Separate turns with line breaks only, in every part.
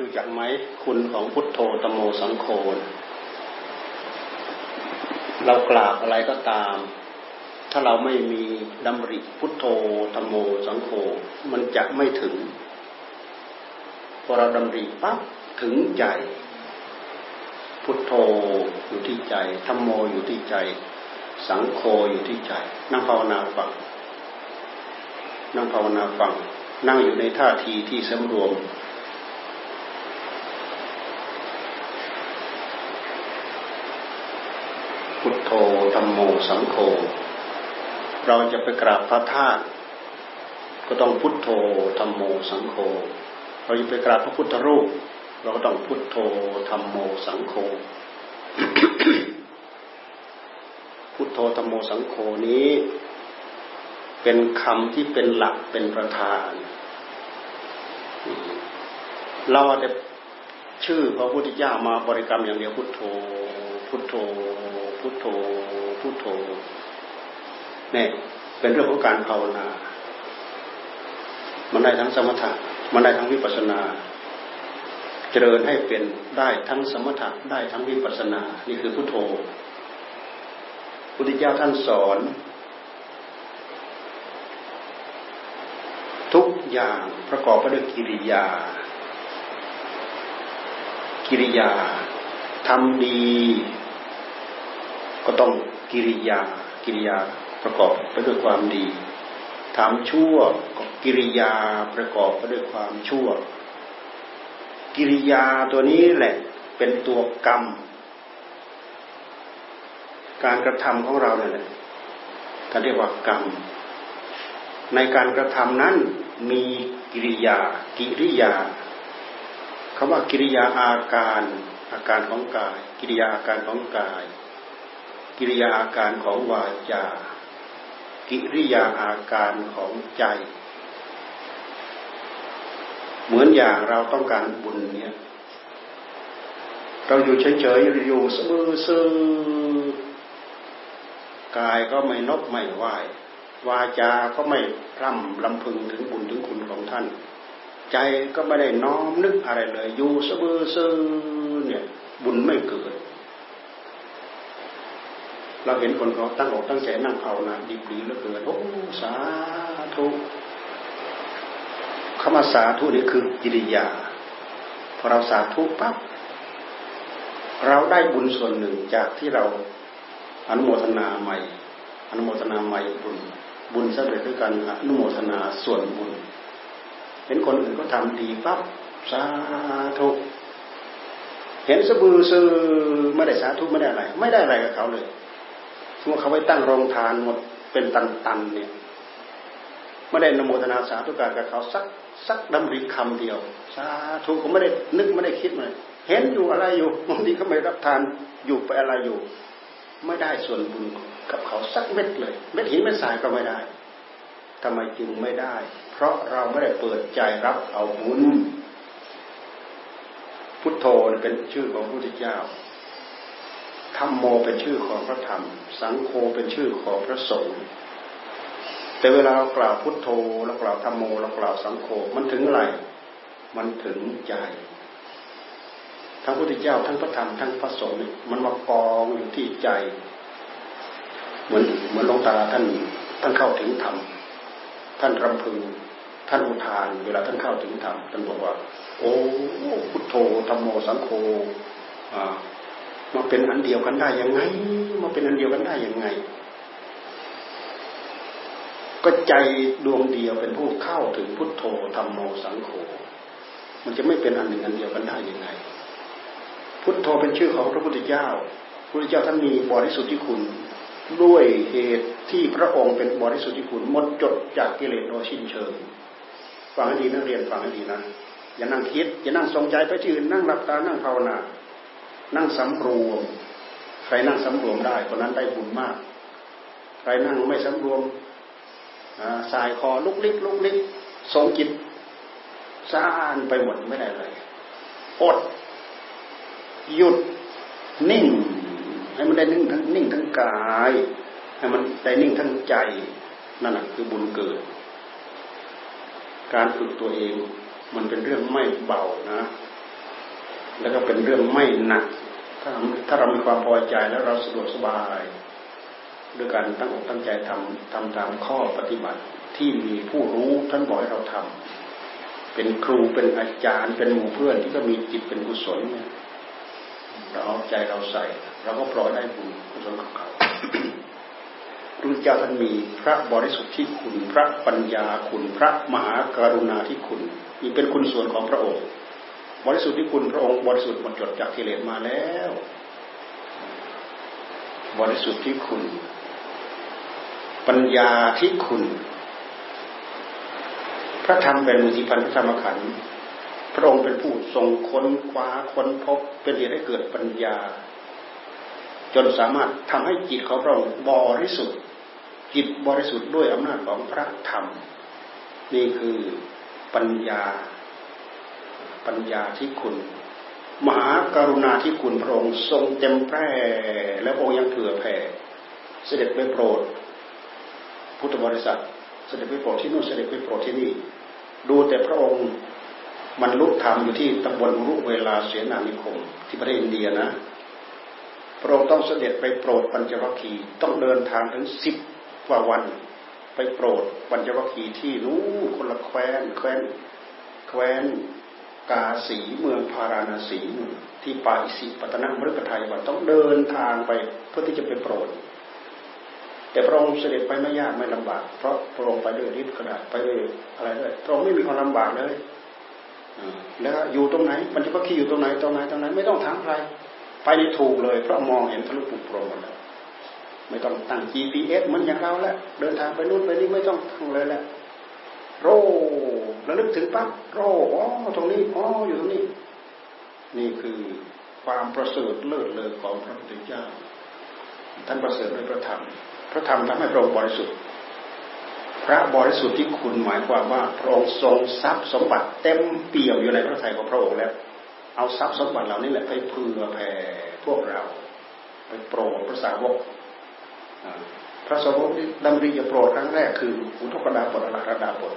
รู้จักไหมคุณของพุทโธตโมสังโฆเรากราบอะไรก็ตาม ถ้าเราไม่มีดำริพุทโธตโมสังโฆมันจะไม่ถึง พอเราดำริปั๊บถึงใจ พุทโธอยู่ที่ใจธรรมโมอยู่ที่ใจ สังโฆอยู่ที่ใจนั่งภาวนาฟังนั่งภาวนาฟัง นั่งอยู่ในท่าทีที่สำรวม พุทโธธรรม โมสังโฆเราจะไปกราบพระธาตุก็ต้องพุทโธธรรมโมสังโฆเราจะไปกราบพระพุทธรูป เราก็ต้องพุทโธธรรมโมสังโฆพุทโธธรรมโมสังโฆนี้ เป็นคำที่เป็นหลักเป็นประธาน เราจะชื่อพระพุทธเจ้ามาบริกรรมอย่างเดียวพุทโธ พุทโธพุทโธพุทโธเนี่ยเป็นเรื่องของการภาวนา มันได้ทั้งสมถะมันได้ทั้งวิปัสสนา เจริญให้เป็นได้ทั้งสมถะได้ทั้งวิปัสสนา นี่คือพุทโธพุทธเจ้าท่านสอน ทุกอย่างประกอบไปด้วยกิริยา กิริยาทำดี ก็ต้องกิริยา กิริยาประกอบไปด้วยความดีทำชั่วก็กิริยาประกอบไปด้วยความชั่ว กิริยาตัวนี้แหละเป็นตัวกรรม การกระทำของเราเนี่ยแหละท่านเรียกว่ากรรม ในการกระทำนั้นมีกิริยา กิริยาคำว่ากิริยาอาการ อาการของกาย กิริยาอาการของกาย กิริยาอาการของวาจา กิริยาอาการของใจ เหมือนอย่างเราต้องการบุญเนี่ยเราอยู่เฉยๆอยู่สมือซื่อกายก็ไม่นกไม่ไหววาจาก็ไม่พร่ำลำพึงถึงบุญถึงคุณของท่าน ใจก็ไม่ได้น้อมนึกอะไรเลย อยู่เสมอเซอเนี่ยบุญไม่เกิด เราเห็นคนเขาตั้งอกตั้งใจนั่งเอานะดีปรีแล้วเกิดโอ้สาธุคำว่าสาธุนี่คือกิริยาพอเราสาธุปั๊บเราได้บุญส่วนหนึ่งจากที่เราอนุโมทนาใหม่ อนุโมทนาใหม่บุญ บุญสำเร็จด้วยการอนุโมทนาส่วนบุญ เห็นคนอื่นก็ทำดีปั๊บสาธุเห็นสบือซื้อไม่ได้สาธุไม่ได้อะไร ไม่ได้อะไรกับเขาเลย สมมติเขาไปตั้งโรงทานหมดเป็นตันๆเนี่ยไม่ได้นโมทนาสาธุการกับเขาสักสักดำริคำเดียวสาธุก็ไม่ได้นึกไม่ได้คิดเลยเห็นอยู่อะไรอยู่บางทีเขาไม่รับทานอยู่ไปอะไรอยู่ ไม่ได้ส่วนบุญกับเขาสักเม็ดเลย เม็ดหินเม็ดทรายก็ไม่ได้ทำไมจึงไม่ได้ เพราะเราไม่ได้เปิดใจรับเอาบุญพุทโธเป็นชื่อของพระพุทธเจ้า ธรรมโมเป็นชื่อของพระธรรม สังโฆเป็นชื่อของพระสงฆ์แต่เวลาเรากล่าวพุทโธเรากล่าวธรรมโมเรากล่าวสังโฆมันถึงอะไรมันถึงใจทั้งพุทธเจ้าทั้งพระธรรมทั้งพระสงฆ์มันมากองอยู่ที่ใจ เหมือนเหมือนหลวงตาท่านท่านเข้าถึงธรรมท่านรำพึงท่านอุทาน เวลาท่านเข้าถึงธรรมท่านบอกว่า โอ้พุทโธธรรมโมสังโฆ มาเป็นอันเดียวกันได้ยังไง มาเป็นอันเดียวกันได้ยังไง ก็ใจดวงเดียวเป็นผู้เข้าถึงพุทโธธรรมโมสังโฆมันจะไม่เป็นอันหนึ่งอันเดียวกันได้ยังไง พุทโธเป็นชื่อของพระพุทธเจ้าพระพุทธเจ้าท่านมีบริสุทธิคุณด้วยเหตุที่พระองค์เป็นบริสุทธิคุณหมดจดจากกิเลสโดยสิ้นเชิงฟังให้ดีนักเรียนฟังให้ดีนะอย่านั่งคิด อย่านั่งสงใจไปที่อื่นนั่งหลับตานั่งภาวนา นั่งสำรวม ใครนั่งสำรวมได้คนนั้นได้บุญมาก ใครนั่งไม่สำรวมสายคอลุกลิกลุกลิกทรงจิตซ่านไปหมดไม่ได้เลยอด หยุดนิ่ง ให้มันได้นิ่งทั้งนิ่งทั้งกาย ให้มันได้นิ่งทั้งใจ นั่นแหะคือบุญเกิด การฝึกตัวเองมันเป็นเรื่องไม่เบานะ แล้วก็เป็นเรื่องไม่หนัก ถ้าถ้าเรามีความพอใจแล้วเราสะดวกสบายด้วยการตั้งอกตั้งใจทำทำตามข้อปฏิบัติที่มีผู้รู้ท่านบอกให้เราทำเป็นครูเป็นอาจารย์ เป็นหมู่เพื่อนที่ก็มีจิตเป็นกุศลเนี่ยเราเอาใจเราใส่เราก็ปล่อยได้บุญกุศลกับเขาพระเจ้าท่านมีพระบริสุทธิ์ที่คุณ พระปัญญาคุณ พระมหากรุณาที่คุณนี่เป็นคุณส่วนของพระองค์ บริสุทธิ์ที่คุณพระองค์บริสุทธิ์หมดจดจากกิเลสมาแล้ว บริสุทธิ์ที่คุณ ปัญญาที่คุณ พระธรรมเป็นมุทิพันธธรรมขันธ์พระองค์เป็นผู้ทรงค้นคว้าค้นพบเป็นเหตุให้เกิดปัญญา จนสามารถทำให้จิตของพระองค์บริสุทธิ์จิตบริสุทธิ์ด้วยอำนาจของพระธรรม นี่คือปัญญา ปัญญาที่คุณ มหากรุณาที่คุณพระองค์ทรงเต็มแพร่และองค์ยังเผื่อแผ่เสด็จไปโปรด พุทธบริษัท เสด็จไปโปรดที่นู่นเสด็จไปโปรดที่นี่ ดูแต่พระองค์มันลุกธรรมอยู่ที่ตำบลรุเวลาเสนานิคม ที่ประเทศอินเดียนะ พระองค์ต้องเสด็จไปโปรดปัญจวัคคีย์ต้องเดินทางถึงสิบกว่าวัน ไปโปรดปัญจวัคคีย์ที่นู้คนละแคว้นแคว้นแคว้น กาสีเมืองพาราณสีที่ปาอิสิปตนมฤคไทยวันต้องเดินทางไปเพื่อที่จะไปโปรด แต่พระองค์เสด็จไปไม่ยากไม่ลำบาก เพราะพระองค์ไปด้วยฤทธิ์กระดาษไปด้วยอะไรด้วยพระองค์ไม่มีความลำบากเลยแล้วอยู่ตรงไหนปัญจวัคคีย์อยู่ตรงไหนตรงไหนตรงไหนไม่ต้องถามใครไปในถูกเลย เพราะมองเห็นทะลุปุโปรงหมดแล้วไม่ต้องตั้ง GPS เหมือนอย่างเราแล้วเดินทางไปนู่นไปนี่ไม่ต้องทั้งเลยแหละ โรระลึกถึงปั๊บโรอ๋อตรงนี้อ๋ออยู่ตรงนี้ นี่คือความประเสริฐเลิศเลอของพระพุทธเจ้า ท่านประเสริฐด้วยพระธรรม พระธรรมทำให้พระองค์บริสุทธิ์ พระบริสุทธิ์ที่คุณหมายความว่าพระองค์ทรงทรัพย์สมบัติเต็มเปี่ยมอยู่ในพระทัยของพระองค์แล้ว เอาทรัพย์สมบัติเหล่านี้แหละไปเผื่อแผ่พวกเรา ไปโปรดพระสาวก พระสาวกที่ดำริจะโปรดครั้งแรกคืออุทกดาบทอรารดาบท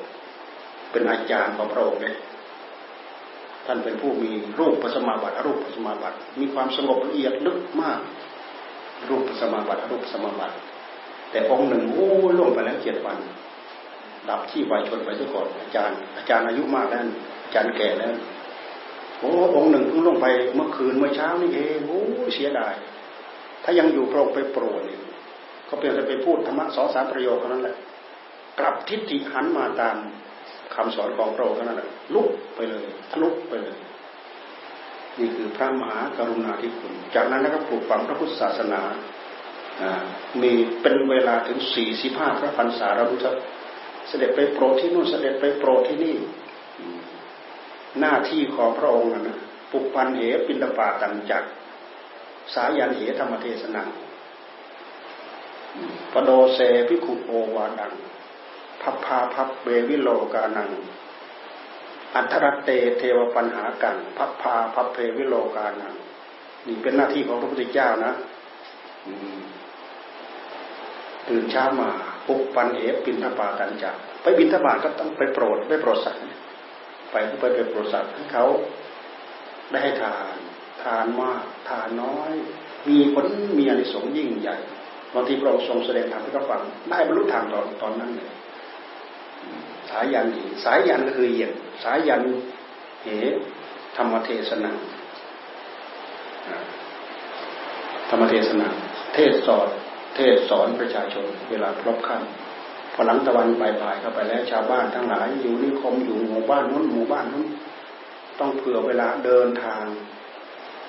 เป็นอาจารย์ของพระองค์เนี่ยท่านเป็นผู้มีรูปปัสมาบัติอรูปปัสมาบัติมีความสงบละเอียดลึกมาก รูปปัสมาบัติอรูปปัสมาบัติแต่องค์หนึ่งโอ้ล่วงไปแล้วเจ็ดวัน ดับที่วายชนไปซะก่อนอาจารย์ อาจารย์อายุมากแล้วอาจารย์แก่แล้วโอ้องค์หนึ่งเพิ่งล่วงไปเมื่อคืนเมื่อเช้านี่เองโอ้เสียดาย ถ้ายังอยู่พระองค์ไปโปรดเนี่ย เขาเพียงแต่ไปพูดธรรมะสองสามประโยคเท่านั้นแหละกลับทิฏฐิหันมาตามคำสอนของพระองค์เท่านั้นแหละลุกไปเลยทะลุไปเลย นี่คือพระมหากรุณาธิคุณ จากนั้นนะครับปลูกฝังพระพุทธศาสนามีเป็นเวลาถึงสี่สิบห้าพระพรรษาเราจะเสด็จไปโปรดที่นู่นเสด็จไปโปรดที่นี่ หน้าที่ของพระองค์นะปุปันเหปินตปาตันจักสายันเหธรรมเทศนา ปโดเซพิคุโอวาดังพัพพาพัพเบวิโลกานัง อัทรเตเทวปัญหากันพัพพาพัพเพวิโลกานัง นี่เป็นหน้าที่ของพระพุทธเจ้านะตื่นเช้ามาปุกปันเหปินทบาตันจักไปบินทบาทก็ต้องไปโปรดไปโปรดสัตว์ไปก็ไปไปโปรดสัตว์ให้เขาได้ให้ทาน ทานมาก ทานน้อย มีผลมีอนิสงส์ยิ่งใหญ่ บางทีพระองค์ทรงแสดงธรรมให้เขาฟังได้บรรลุธรรมตอนตอนนั้นเลยสายยันสายยันก็คือเหยียดสายยันเหธรรมเทศนาธรรมเทศนา เทศสอนเทศสอนประชาชน เวลาครบขั้นพอหลังตะวันบ่ายๆเข้าไปแล้วชาวบ้านทั้งหลายอยู่นิคมอยู่หมู่บ้านนู้นหมู่บ้านนู้นต้องเผื่อเวลาเดินทาง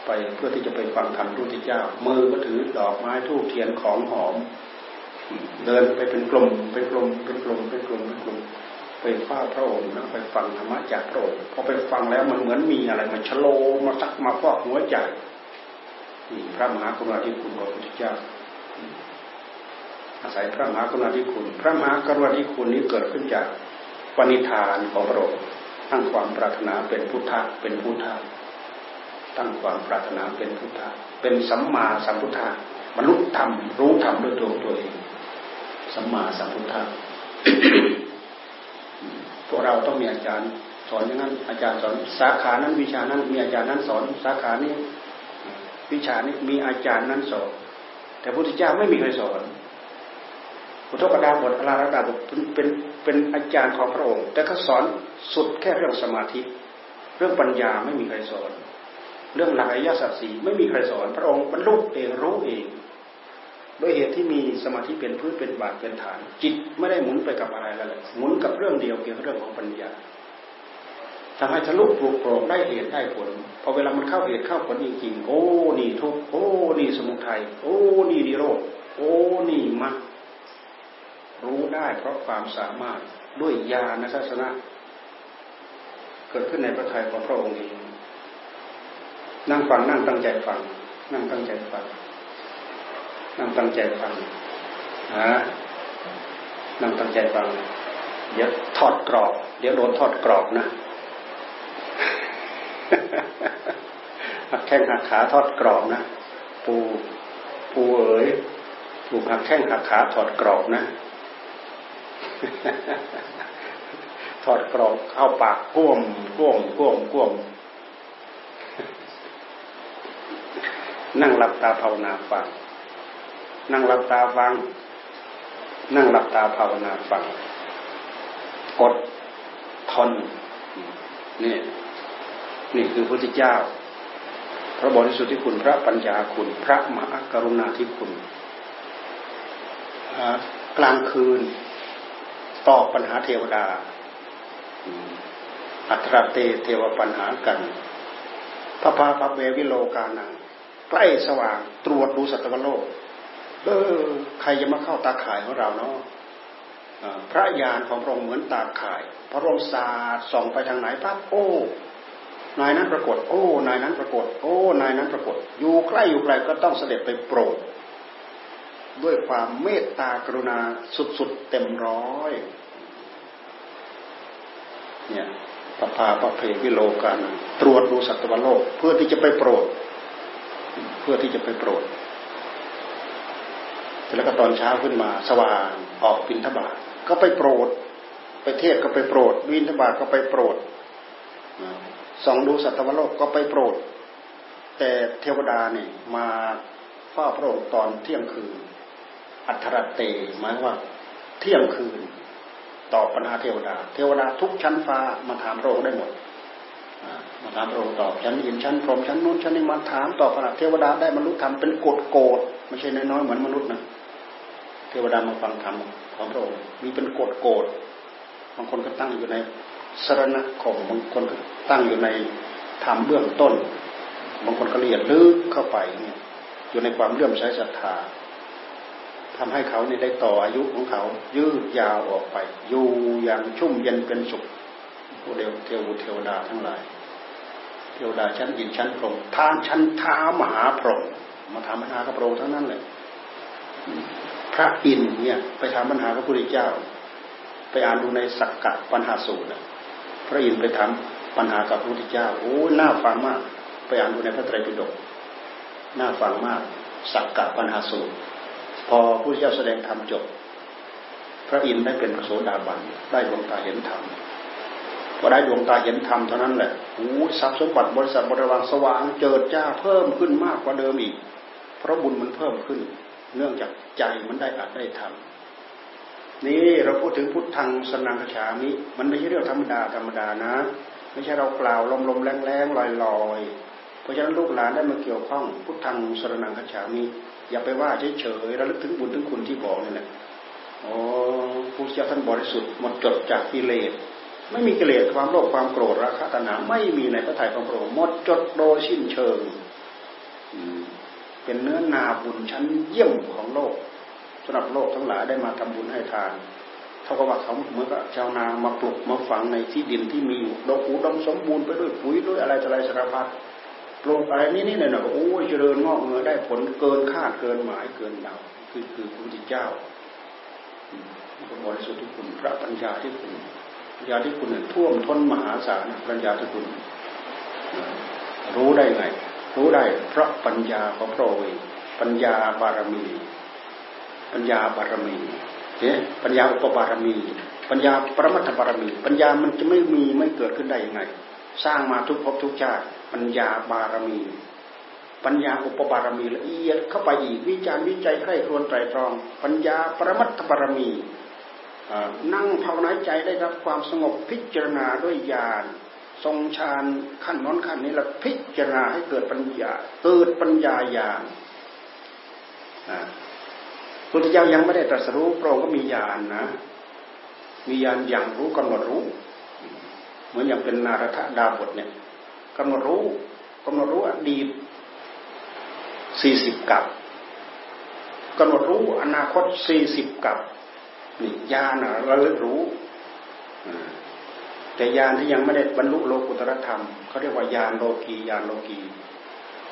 ไปเพื่อที่จะไปฟังธรรมพระพุทธเจ้า มือก็ถือดอกไม้ทูบเทียนของหอม เดินไปเป็นกลุ่มเป็นกลุ่มเป็นกลุ่มเป็นกลุ่มเป็นกลุ่มไปเฝ้าพระองค์นะไปฟังธรรมะจากพระองค์พอไปฟังแล้วมันเหมือนมีอะไรมาชโลมาซักมาฟอกหัวใจนี่พระมหากรุณาธิคุณของพระพุทธเจ้า อาศัยพระมหากรุณาธิคุณ พระมหากรุณาธิคุณนี้เกิดขึ้นจากปณิธานของพระองค์ตั้งความปรารถนาเป็นพุทธะเป็นพุทธะ ตั้งความปรารถนาเป็นพุทธะเป็นสัมมาสัมพุทธะมนุษย์ทำรู้ทำด้วยตัวตัวเอง สัมมาสัมพุทธะพวกเราต้องมีอาจารย์สอนอย่างนั้น อาจารย์สอนสาขานั้น วิชานั้น มีอาจารย์นั้นสอนสาขานี้ วิชานี้มีอาจารย์นั้นสอน แต่พระพุทธเจ้าไม่มีใครสอนพุทกดาบทอลาระดาบทเป็นเป็นอาจารย์ของพระองค์ แต่เขาสอนสุดแค่เรื่องสมาธิ เรื่องปัญญาไม่มีใครสอน เรื่องหลักอริยสัจสี่ไม่มีใครสอนพระองค์บรรลุเองรู้เองโดยเหตุที่มีสมาธิเป็นพื้นเป็นบาทเป็นฐาน จิตไม่ได้หมุนไปกับอะไรแล้วเลยหมุนกับเรื่องเดียวเกี่ยวกับเรื่องของปัญญาทำให้ทะลุปลุกโปร่งได้เหตุได้ผลพอเวลามันเข้าเหตุเข้าผลจริงๆโอ้นี่ทุกโอ้นี่สมุทัยโอ้นี่นิโรธโอ้นี่มรรครู้ได้เพราะความสามารถด้วยญาณทัศนะ เกิดขึ้นในพระทัยของพระองค์เอง นั่งฟังนั่งตั้งใจฟัง นั่งตั้งใจฟัง นั่งตั้งใจฟังฮะนั่งตั้งใจฟัง เดี๋ยวทอดกรอบ เดี๋ยวโดนทอดกรอบนะหักแข้งหักขาทอดกรอบนะ ปูปูเอ๋ยถูกหักแข้งหักขาถอดกรอบนะ ถอดกรอบเข้าปากก้วมก้วมก้วมก้วม นั่งหลับตาภาวนาฟัง นั่งหลับตาฟัง นั่งหลับตาภาวนาฟัง กดทนนี่นี่คือพระพุทธเจ้า พระบริสุทธิคุณ พระปัญญาคุณ พระมหากรุณาธิคุณ กลางคืนตอบปัญหาเทวดา อัตราเตเทวปัญหากันพระพาพระเววิโลกานัง ใกล้สว่างตรวจดูสัตวโลก เออ ใครจะมาเข้าตาข่ายของเราเนาะพระญาณของพระองค์เหมือนตาข่าย พระองค์สาดส่องไปทางไหนปั๊บโอ้นายนั้นปรากฏ โอ้ นายนั้นปรากฏ โอ้ นายนั้นปรากฏ อยู่ใกล้อยู่ไกลก็ต้องเสด็จไปโปรด ด้วยความเมตตากรุณาสุดๆเต็มร้อยเนี่ยปภาปเพวิโลกันตรวจดูสัตวโลก เพื่อที่จะไปโปรด เพื่อที่จะไปโปรดแล้วก็ตอนเช้าขึ้นมา สว่างออกบินทบาทก็ไปโปรด ไปเทศก็ไปโปรด วินทบาทก็ไปโปรดส่องดูสัตวโลกก็ไปโปรด แต่เทวดาเนี่ยมาเฝ้าพระองค์ตอนเที่ยงคืน อัทรเตหมายว่าเที่ยงคืนตอบปัญหาเทวดา เทวดาทุกชั้นฟ้ามาถามพระองค์ได้หมด มาถามพระองค์ตอบชั้นอินชั้นพรหมชั้นนู้นชั้นนี้มาถามตอบปัญหาเทวดาได้บรรลุธรรมเป็นโกดโกดไม่ใช่น้อยๆเหมือนมนุษย์นะเทวดามาฟังธรรมของพระองค์มีเป็นโกดโกดบางคนก็ตั้งอยู่ในสรณคมบางคนก็ตั้งอยู่ในธรรมเบื้องต้น บางคนก็ละเรียนลึกเข้าไปเนี่ยอยู่ในความเลื่อมใสศรัทธาทำให้เขาเนี่ได้ต่ออายุของเขายืดยาวออกไป อยู่อย่างชุ่มเย็นเป็นสุข พวกเดวเทวเทวดาทั้งหลาย เทวดาชั้นยินชั้นพรหมทานชั้นท้ามหาพรหมมาถามปัญหากับพระองค์ทั้งนั้นเลยพระอินเนี่ยไปถามปัญหาพระพุทธเจ้า ไปอ่านดูในสักกะปัญหาสูตรพระอินไปถามปัญหากับพระพุทธเจ้าโอ้หน่าฟังมาก ไปอ่านดูในพระไตรปิฎกน่าฟังมาก สักกะปัญหาสูตร พอพระพุทธเจ้าแสดงธรรมจบ พระอินได้เป็นโสดาบันได้ดวงตาเห็นธรรม พอได้ดวงตาเห็นธรรมเท่านั้นแหละโอ้ทรัพย์สมบัติบริษัทบริวารสว่างเจิดจ้าเพิ่มขึ้นมากกว่าเดิมอีก เพราะบุญมันเพิ่มขึ้น เนื่องจากใจมันได้อัดได้ทำนี่เราพูดถึงพุทธังสนังคฉามิ มันไม่ใช่เรื่องธรรมดาธรรมดานะ ไม่ใช่เรากล่าวลมลมแรงแรงลอยลอยเพราะฉะนั้นลูกหลานได้มาเกี่ยวข้องพุทธังสนังคฉามิ อย่าไปว่าเฉยๆระลึกถึงบุญถึงคุณที่บอกนี่แหละโอ้ผู้เจ้าท่านบริสุทธิ์หมดจดจากกิเลส ไม่มีกิเลสความโลภความโกรธราคะตัณหาไม่มีในพระทัยของพระองค์หมดจดโดยสิ้นเชิงเป็นเนื้อนาบุญชั้นเยี่ยมของโลกสำหรับโลกทั้งหลายได้มาทำบุญให้ทานเท่ากับว่าเขาเหมือนกับชาวนามาปลูกมาฝังในที่ดินที่มีดอกหูดมสมบูรณ์ไปด้วยปุ๋ยด้วยอะไรอะไรสารพัดปลูกอะไรนี่นี่หน่อยๆโอ้ยเจริญงอกเงยได้ผลเกินคาดเกินหมายเกินเดาคือคือพระพุทธเจ้าพระบริสุทธิ์ที่คุณพระปัญญาที่คุณ ญาที่คุณเนี่ยท่วมท้นมหาศาลปัญญาที่คุณ รู้ได้ไง รู้ได้เพราะปัญญาของพระองค์ปัญญาบารมี ปัญญาบารมีเนี่ยปัญญาอุปบารมี ปัญญาปรมัตถบารมี ปัญญามันจะไม่มีไม่เกิดขึ้นได้ยังไง สร้างมาทุกภพทุกชาติ ปัญญาบารมี ปัญญาอุปบารมีละเอียดเข้าไปอีกวิจารวิจัยใคร่ครวญไตรตรอง ปัญญาปรมัตถบารมี นั่งภาวนาใจได้รับความสงบพิจารณาด้วยญาณทรงฌานขั้นน้นขั้นนี้แล้วพิจารณาให้เกิดปัญญา เกิดปัญญาญาณพุทธเจ้ายังไม่ได้ตรัสรู้พระองค์ก็มีญาณนะมีญาณอย่างรู้กำหนดรู้ เหมือนอย่างเป็นนารถดาบทเนี่ยกำหนดรู้กำหนดรู้อดีตสี่สิบกับกำหนดรู้อนาคตสี่สิบกับ นี่ญาณระลึกรู้แต่ญาณที่ยังไม่ได้บรรลุโลกุตรธรรมเขาเรียกว่าญาณโลกีญาณโลกี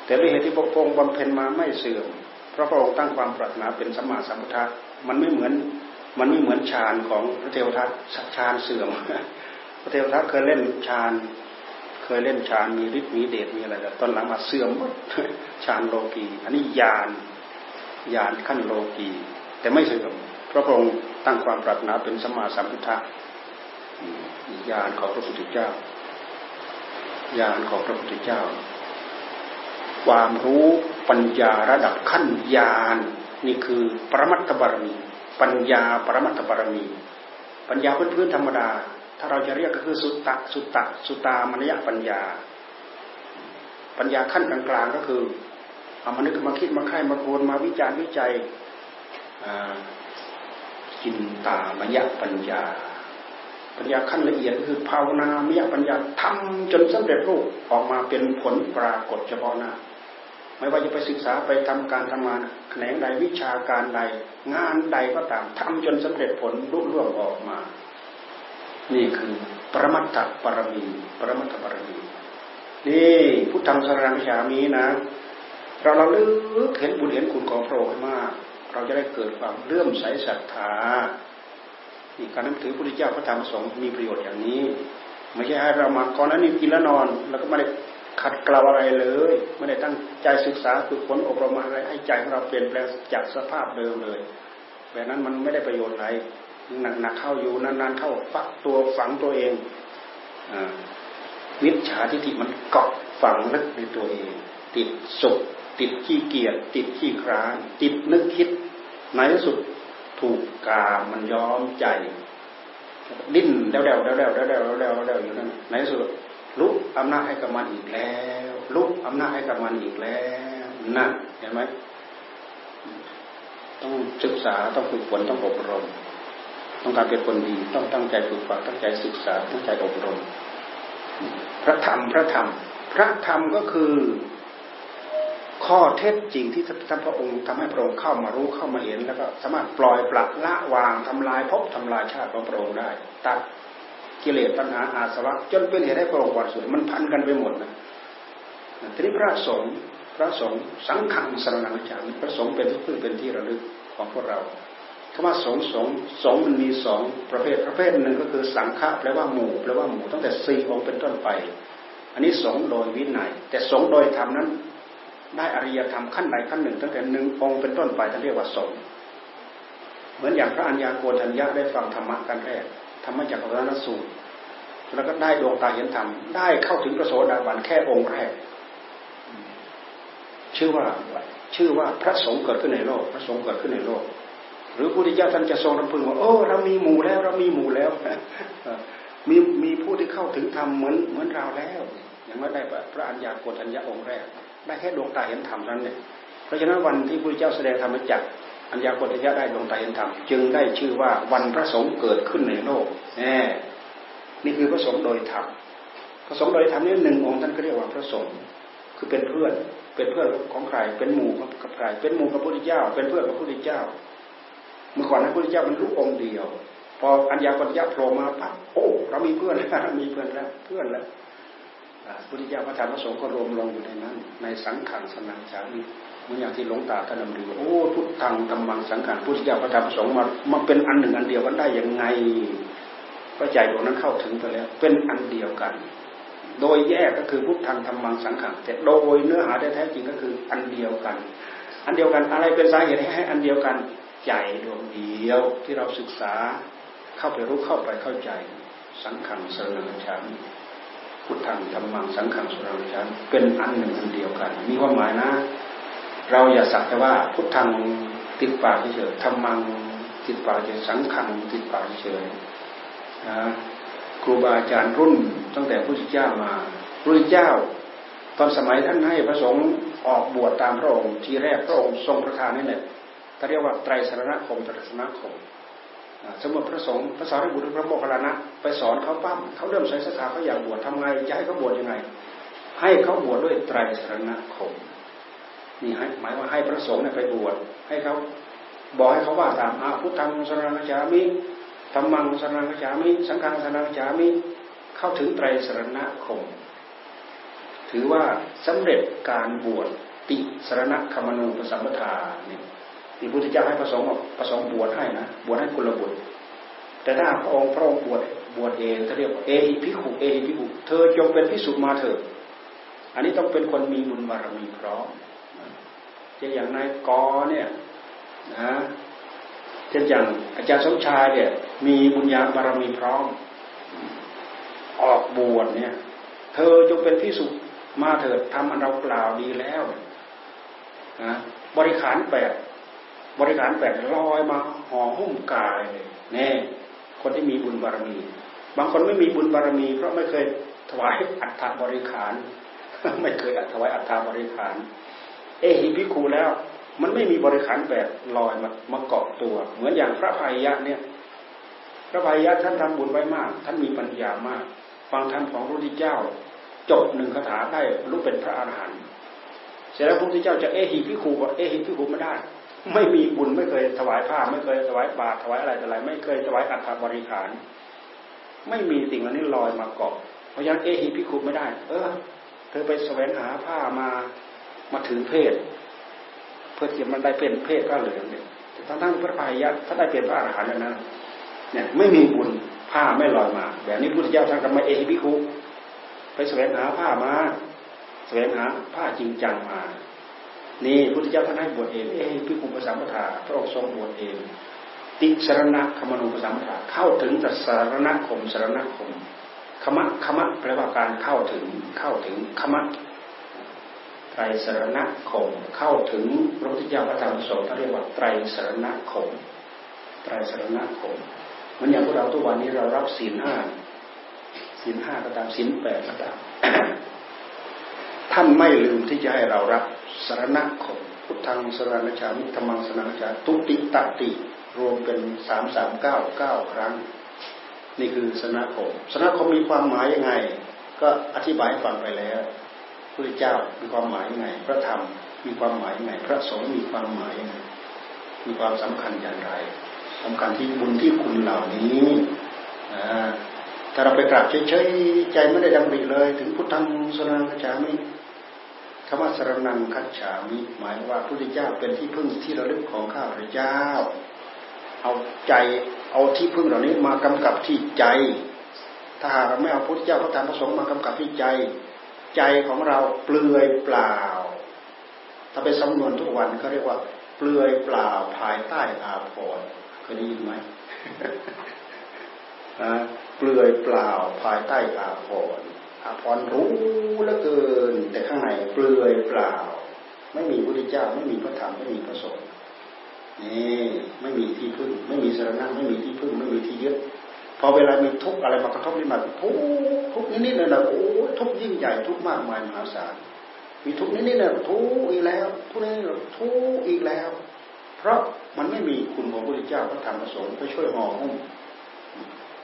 แต่ด้วยเหตุที่พระองค์บำเพ็ญมาไม่เสื่อมเพราะพระองค์ตั้งความปรารถนาเป็นสมมาสัมพุทธะมันไม่เหมือนมันไม่เหมือนฌานของพระเทวทัตฌานเสื่อม พระเทวทัตเคยเล่นฌานเคยเล่นฌานมีฤทธิ์มีเดชมีอะไรแต่ตอนหลังมาเสื่อมหมดฌานโลกี อันนี้ญาณญาณขั้นโลกี แต่ไม่เสื่อม พระองค์ตั้งความปรารถนาเป็นสมมาสัมพุทธะญาณของพระพุทธเจ้าญาณของพระพุทธเจ้า ความรู้ปัญญาระดับขั้นญาณนี่คือปรมัตถบารมี ปัญญาปรมัตถบารมี ปัญญาพื้นๆธรรมดา ถ้าเราจะเรียกก็คือสุตตะสุตตะสุตามนยปัญญา ปัญญาขั้นกลางๆก็คือเอามานึกมาคิดมาใคร่มาโคนมาวิจารณ์วิจัย กินตามยปัญญา ปัญญาขั้นละเอียดคือภาวนามยปัญญาทำจนสำเร็จรูปออกมาเป็นผลปรากฏเฉพาะหน้าไม่ว่าจะไปศึกษาไปทำการทำงานแขนงใดวิชาการใด งานใดก็ตามทำจนสำเร็จผลรุ่ร่วงออกมา นี่คือปรมัตถปรมีปรมัตถปรมีนี่พุทธังสรังฉามีนะ เราเราลึกเห็นบุญเห็นคุณของพระองค์มาก เราจะได้เกิดความเลื่อมใสศรัทธาการนับถือพระพุทธเจ้าพระธรรมสงฆ์มีประโยชน์อย่างนี้ ไม่ใช่ให้เรามาก่อนนั้นนี่กินแล้วนอน แล้วก็ไม่ได้ขัดเกลาอะไรเลยไม่ได้ตั้งใจศึกษาฝึกฝนอบรมอะไรให้ใจของเราเปลี่ยนแปลงจากสภาพเดิมเลยแบบนั้นมันไม่ได้ประโยชน์อะไรหนักๆเข้าอยู่นานๆเข้าฟักตัวฝังตัวเองอวิชาทิฏฐิมันเกาะฝังลึกในตัวเอง ติดสุขติดขี้เกียจติดขี้คร้านติดนึกคิด ในที่สุดถูกกามันย้อมใจ ดิ้นเดาเดาเดาเดาเดาเดาเดาเดาอยู่นั่นในที่สุดลุกอำนาจให้กับมันอีกแล้วลุกอำนาจให้กับมันอีกแล้วนั่นเห็นไหมต้องศึกษาต้องฝึกฝนต้องอบรม ต้องการเป็นคนดีต้องตั้งใจฝึกฝนตั้งใจศึกษาตั้งใจอบรม พระธรรมพระธรรม พระธรรมก็คือ ข้อเท็จจริงที่ท่านพระองค์ทำให้พระองค์เข้ามารู้เข้ามาเห็น แล้วก็สามารถปล่อยปละละวางทำลายภพทำลายชาติของพระองค์ได้ ตัดกิเลสปัญหาอาสวะจนเป็นเหตุให้พระองค์วัดสวยมันพันกันไปหมดนะทีนี้พระสงฆ์พระสงฆ์สังขังสรนังจามิพระสงฆ์เป็นที่พึ่งเป็นที่ระลึกของพวกเราคำว่าสงสงสงมันมีสองประเภทประเภทหนึ่งก็คือสังฆะแปลว่าหมู่แปลว่าหมู่ตั้งแต่สี่องค์เป็นต้นไป อันนี้สงโดยวินัย แต่สงโดยธรรมนั้น ได้อริยธรรมขั้นใดขั้นหนึ่งตั้งแต่หนึ่งองค์เป็นต้นไปท่านเรียกว่าสงเหมือนอย่างพระอัญญาโกณทัญญาได้ฟังธรรมะกันแรกธรรมะจากพระนสูตรแล้วก็ได้ดวงตาเห็นธรรมได้เข้าถึงพระโสดาบันแค่องค์แรกชื่อว่าชื่อว่าพระสงฆ์เกิดขึ้นในโลก พระสงฆ์เกิดขึ้นในโลก หรือพระพุทธเจ้าท่านจะทรงรำพึงว่าโอ้เรามีหมู่แล้วเรามีหมู่แล้วมีมีผู้ที่เข้าถึงธรรมเหมือนเหมือนเราแล้ว อย่างไม่ได้พระอัญญาโกณทัญญาองค์แรก ได้แค่ดวงตาเห็นธรรมนั้นเนี่ยเพราะฉะนั้นวันที่พระเจ้าแสดงธรรมจักอัญญาโกฏยะได้ดวงตาเห็นธรรมจึงได้ชื่อว่าวันพระสงฆ์เกิดขึ้นในโลกแน่นี่คือพระสงฆ์โดยธรรมพระสงฆ์โดยธรรมนี่หนึ่งองค์ท่านก็เรียกว่าพระสงฆ์คือเป็นเพื่อนเป็นเพื่อนของใครเป็นหมู่กับใครเป็นหมู่กับพระพุทธเจ้า เป็นเพื่อนกับพระพุทธเจ้า เมื่อก่อนพระพุทธเจ้ามันรู้องค์เดียว พออัญญาโกฏยะโผล่มาปั๊บโอ้ เรามีเพื่อนแล้วมีเพื่อนแล้วเพื่อนแล้ว พุทธิยาพระธรรมพระสงฆ์ก็รวมลงอยู่ในนั้น ในสังขารสนังจารีเหมือนอย่างที่หลวงตาท่านดำริโอ้พุทธังธรรมังสังขารพุทธิยาพระธรรมพระสงฆ์มามาเป็นอันหนึ่งอันเดียวกันได้ยังไงพระใจดวงนั้นเข้าถึงไปแล้ว เป็นอันเดียวกัน โดยแยกก็คือพุทธังธรรมังสังขารแต่โดยเนื้อหาแท้จริงก็คืออันเดียวกัน อันเดียวกันอะไรเป็นสาเหตุให้อันเดียวกันใจดวงเดียวที่เราศึกษาเข้าไปรู้เข้าไปเข้าใจ สังขังสนังฉัน พุทธังธรรมังสังขังสรนังฉันเป็นอันหนึ่งอันเดียวกัน มีความหมายนะ เราอย่าสักแต่ว่าพุทธังติดปากเฉยธรรมังติดปากเฉยสังขังติดปากเฉยนะครูบาอาจารย์รุ่นตั้งแต่พระพุทธเจ้ามาพระพุทธเจ้า ตอนสมัยท่านให้พระสงฆ์ออกบวชตามพระองค์ทีแรกพระองค์ทรงประทานนี่แหละท่าเรียกว่าไตรสรณคมตรัสรณคม สมมติพระสงฆ์พระสารีบุตรพระโมคคัลลานะไปสอนเขาปั้มเขาเริ่มใส่ศรัทธาเขาอยากบวชทำไงจะให้เขาบวชยังไง ให้เขาบวชด้วยไตรสรณคมนี่หมายว่าให้พระสงฆ์ไปบวชให้เขาบอกให้เขาว่าตามอาพุทธังสรณจามิธรรมังสรณจามิ สังฆังสรณจามิ เข้าถึงไตรสรณคม ถือว่าสำเร็จการบวชติสรณคมนูปสัมปทานี่ ที่พุทธเจ้าให้พระสงฆ์พระสงฆ์บวชให้นะบวชให้กุลบุตร แต่ถ้าพระองค์พระองค์บวชบวชเองเขาเรียกว่าเอหิพิขุเอหิพิขุเธอจงเป็นพิสุมาเถิดอันนี้ต้องเป็นคนมีบุญบารมีพร้อมเช่นอย่างนายกอเนี่ยนะเช่นอย่างอาจารย์สมชายเนี่ย มีบุญญาบารมีพร้อม ออกบวชเนี่ย เธอจงเป็นพิสุมาเถิดทำอันเรากล่าวดีแล้วนะบริขารแปด บริการแปดลอยมาห่อหุ้มกายเลยแน่คนที่มีบุญบารมี บางคนไม่มีบุญบารมี เพราะไม่เคยถวายอัฐบริขาร ไม่เคยถวายอัฐบริขาร เอหิพิคูแล้ว มันไม่มีบริขารแปดลอยมามาเกาะตัว เหมือนอย่างพระพายะเนี่ย พระพายะท่านทำบุญไว้มาก ท่านมีปัญญามาก ฟังธรรมของพระพุทธเจ้า จบหนึ่งคาถาได้รู้เป็นพระอรหันต์เสร็จแล้วพระพุทธเจ้าจะเอหิพิคูก็เอหิพิคูไม่ได้ ไม่มีบุญไม่เคยถวายผ้า ไม่เคยถวายบาตรถวายอะไรแต่อะไร ไม่เคยถวายอัฐบริขาร ไม่มีสิ่งเหล่านี้ลอยมาเกาะเพราะฉะนั้นเอหิพิคุไม่ได้ เออ เธอไปแสวงหาผ้ามามาถือเพศ เพื่อที่มันได้เป็นเพศผ้าเหลืองเนี่ยทั้งทั้งพระพายะถ้าได้เป็นพระอรหันต์แล้วนะเนี่ยไม่มีบุญผ้าไม่ลอยมา แบบนี้พุทธเจ้าท่านก็มเอหิพิคุไปแสวงหาผ้ามาแสวงหาผ้าจริงจังมา นี่พุทธเจ้าท่านให้บวชเองเอ้พิคุปสัมปทาพระองค์ทรงบวชเอง ติสรณะคมนุปสัมปทาเข้าถึงแต่สารณคมสารณคมคมะคมะแปลว่าการเข้าถึงเข้าถึงคมะไตรสรณคมเข้าถึงพระพุทธเจ้าพระธรรมสงฆ์ท่านเรียกว่าไตรสรณคมไตรสรณคมมันอย่างพวกเราทุกวันนี้เรารับศีลห้าศีลห้าก็ตามศีลแปดก็ตามท่านไม่ลืมที่จะให้เรารับ สารณคมพุทธังสรณชามิธรรมังสรณชาตุติตติรวมเป็นสามสามเก้าเก้าครั้ง นี่คือสนาคมสนาคมมีความหมายยังไง ก็อธิบายฟังไปแล้วพระเจ้ามีความหมายยังไง พระธรรมมีความหมายยังไง พระสงฆ์มีความหมายยังไงมีความสำคัญอย่างไรสำคัญที่บุญที่คุณเหล่านี้ถ้าเราไปกราบเฉยๆใจไม่ได้ดำริเลย ถึงพุทธังสรณชามิ คำว่าสรนังคัจฉามิหมายว่าพระพุทธเจ้าเป็นที่พึ่งที่ระลึกของข้าพระเจ้า เอาใจเอาที่พึ่งเหล่านี้มากำกับที่ใจ ถ้าเราไม่เอาพระพุทธเจ้าพระธรรมพระสงฆ์มากำกับที่ใจ ใจของเราเปลือยเปล่า ถ้าไปสำนวนทุกวันเขาเรียกว่า เปลือยเปล่าภายใต้อาภรณ์เคยได้ยินไหมเปลือยเปล่าภายใต้อาภรณ์ อาภรรู้เหลือเกิน แต่ข้างในเปลือยเปล่า ไม่มีพระพุทธเจ้าไม่มีพระธรรมไม่มีพระสงฆ์นี่ไม่มีที่พึ่ง ไม่มีสารณะไม่มีที่พึ่ง ไม่มีที่ยึดพอเวลามีทุกข์อะไรมากระทบนี่มาทุกทุกนิดๆเลยนะโอ้ทุกยิ่งใหญ่ทุกมากมายมหาศาลมีทุกนิดๆเลยทุกอีกแล้วทุกนี้ทุกอีกแล้ว เพราะมันไม่มีคุณของพระพุทธเจ้าพระธรรมพระสงฆ์ไปช่วยห่อหุ้ม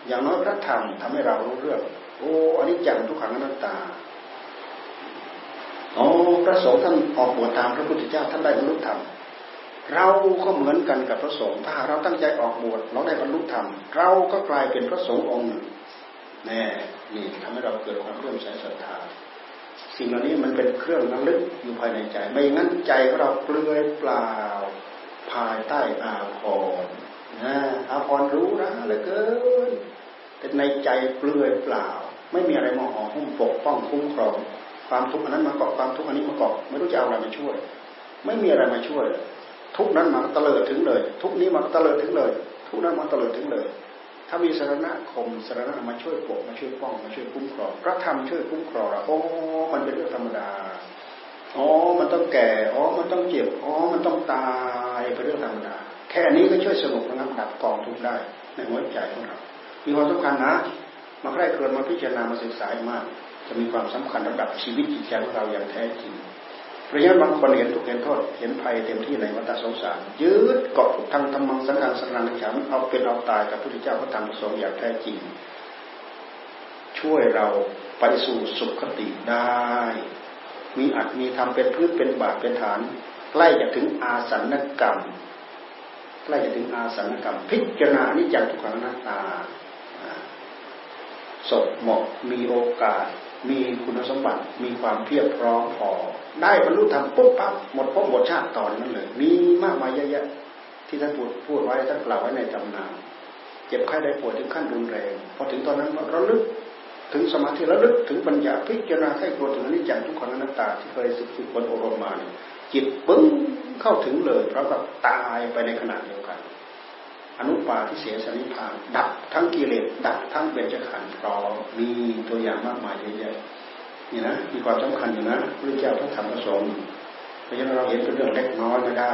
อย่างน้อยพระธรรมทำให้เรารู้เรื่อง โอ้อันนี้จังทุกขังอนัตตาอ๋อพระสงฆ์ท่านออกบวชตามพระพุทธเจ้าท่านได้บรรลุธรรมเราก็เหมือนกันกับพระสงฆ์ถ้าเราตั้งใจออกบวชเราได้บรรลุธรรมเราก็กลายเป็นพระสงฆ์องค์หนึ่งแน่นี่ทำให้เราเกิดความเรื่อมใสศรัทธาสิ่งเหล่านี้มันเป็นเครื่องระลึกอยู่ภายในใจ ไม่งั้นใจของเราเปลือยเปล่า ภายใต้อาภรณ์นะอาภรณ์รู้นะเหลือเกินแต่ในใจเปลือยเปล่า ไม่มีอะไรมาห่อหุ้มปกป้องคุ้มครองความทุกข์อันนั้นมาเกาะความทุกข์อันนี้มาเกาะไม่รู้จะเอาอะไรมาช่วย ไม่มีอะไรมาช่วย ทุกนั้นมาตะเลิดถึงเลย ทุกนี้มาตะเลิดถึงเลย ทุกนั้นมาตะเลิดถึงเลย ถ้ามีสารณคมสารณะมาช่วยปกมาช่วยป้องมาช่วยคุ้มครองพระธรรมช่วยคุ้มครองเราโอ้มันเป็นเรื่องธรรมดาอ๋อ มันต้องแก่ อ๋อ มันต้องเจ็บ อ๋อ มันต้องตายเป็นเรื่องธรรมดา แค่นี้ก็ช่วยสงบระงับดับกองทุกข์ได้ในหัวใจของเรา มีความสำคัญนะ มาใคร่ครวญมาพิจารณามาศึกษามาก จะมีความสำคัญระดับชีวิตจิตใจของเราอย่างแท้จริงเพราะฉะนั้นบางคนเห็นทุกข์เห็นโทษเห็นภัยเต็มที่ในวัฏสงสารยืดเกาะทางธรรมังสังฆังสังฆังฉันเอาเป็นเอาตายกับพระพุทธเจ้าพระธรรมพระสงฆ์อย่างแท้จริง ช่วยเราไปสู่สุขติได้ มีอัตมีธรรมเป็นพื้นเป็นบาทเป็นฐานใกล้จะถึงอาสันกรรมใกล้จะถึงอาสันกรรม พิจารณานิจังทุกขังน้าตา ศพเหมาะมีโอกาส มีคุณสมบัติ มีความเพียรพร้อมพอ ได้บรรลุธรรมปุ๊บปั๊บหมดพบหมดชาติตอนนั้นเลย มีมากมายเยอะแยะที่ท่านพูดพูดไว้ท่านกล่าวไว้ในตำนานเจ็บไข้ได้ป่วยถึงขั้นรุนแรงพอถึงตอนนั้นเราลึกถึงสมาธิระลึกถึงปัญญาพิจารณาให้ควญถึงอนิจจังทุกขังอนัตตาที่เคยสึกฝึกบนอบรมมาจิตปึ้งเข้าถึงเลยเพราะกับตายไปในขณะเดียวกัน อนุปาทิเสสนิพานดับทั้งกิเลสดับทั้งเบญจขันธ์พร้อมมีตัวอย่างมากมายเยอะแยะนี่นะมีความสำคัญอยู่นะพระเจ้าพระธรรมพระสงฆ์เพราะฉะนั้นเราเห็นเป็นเรื่องเล็กน้อยไม่ได้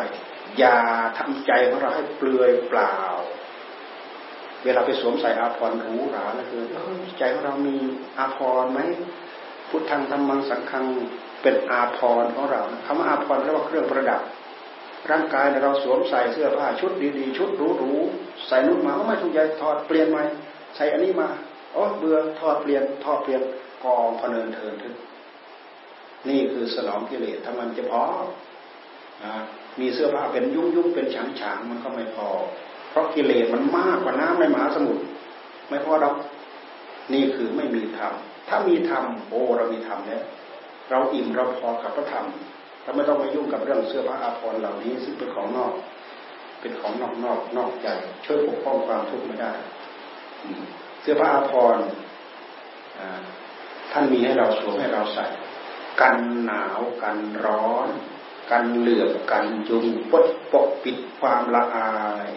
อย่าทำใจของเราให้เปลือยเปล่า เวลาไปสวมใส่อาภรณ์หรูหราแล้วคือใจของเรามีอาภรณ์ไหมพุทธังธรรมังสังฆังเป็นอาภรณ์ของเราคำว่าอาภรณ์เรียกว่าเครื่องประดับ ร่างกายเราสวมใส่เสื้อผ้าชุดดีๆ ชุดหรูๆใส่นุ่นมาก็ไม่ถูกใจถอดเปลี่ยนใหม่ใส่อันนี้มาอ๋อเบื่อถอดเปลี่ยนถอดเปลี่ยนกองพเนินเทินทึกนี่คือสนองกิเลสถ้ามันจะพอมีเสื้อผ้าเป็นยุ่งยุ่งเป็นฉางฉางมันก็ไม่พอ เพราะกิเลสมันมากกว่าน้ำในมหาสมุทรไม่พอเรานี่คือไม่มีธรรมถ้ามีธรรมโอ้เรามีธรรมแล้วเราอิ่มเราพอกับพระธรรม เราไม่ต้องไปยุ่งกับเรื่องเสื้อผ้าอาภรณ์เหล่านี้ซึ่งเป็นของนอก เป็นของนอกนอกนอกใจ ช่วยปกป้องความทุกข์ไม่ได้ เสื้อผ้าอาภรณ์ท่านมีให้เราสวมให้เราใส่ กันหนาวกันร้อน กันเหลือบกันยุงปดปกปิดความละอาย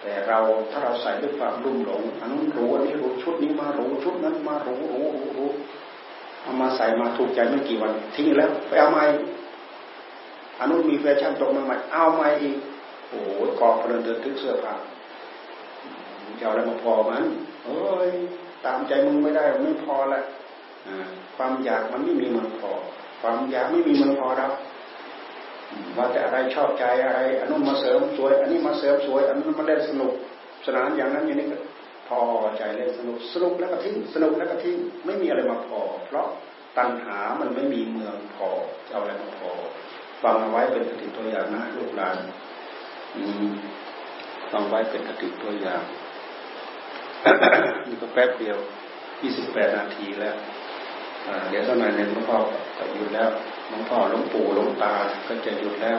แต่เราถ้าเราใส่ด้วยความรุ่มหลงอันนู้นรู้อันนี้รู้ชุดนี้มารู้ชุดนั้นมารู้รู้รู้รู้ เอามาใส่มาถูกใจไม่กี่วัน ทิ้งแล้วไปเอาใหม่อันนู้นมีแฟชั่นตกมาใหม่เอาใหม่อีกโอ้โหกองเพลินเดินทึกเสื้อผ้าจะเอาอะไรมาพอมันเอ้ยตามใจมึงไม่ได้ไม่พอละความอยากมันไม่มีมันพอ ความอยากไม่มีมันพอครับว่าแต่อะไรชอบใจอะไรอันนู้นมาเสริมสวย อันนี้มาเสริมสวย อันนู้นมาเล่นสนุกสนานอย่างนั้นอย่างนี้ก็ พอใจเล่นสนุกสนุกแล้วก็ทิ้งสนุกแล้วก็ทิ้งไม่มีอะไรมาพอ เพราะตัณหามันไม่มีเมืองพอจะเอาอะไรมาพอฟังเอาไว้เป็นคติตัวอย่างนะลูกหลานฟังไว้เป็นคติตัวอย่างนี่ก็แป๊บเดียวยี่สิบแปดนาทีแล้วเดี๋ยวสักหน่อยหนึ่งหลวงพ่อจะหยุดแล้วหลวงพ่อหลวงปู่หลวงตาก็จะหยุดแล้ว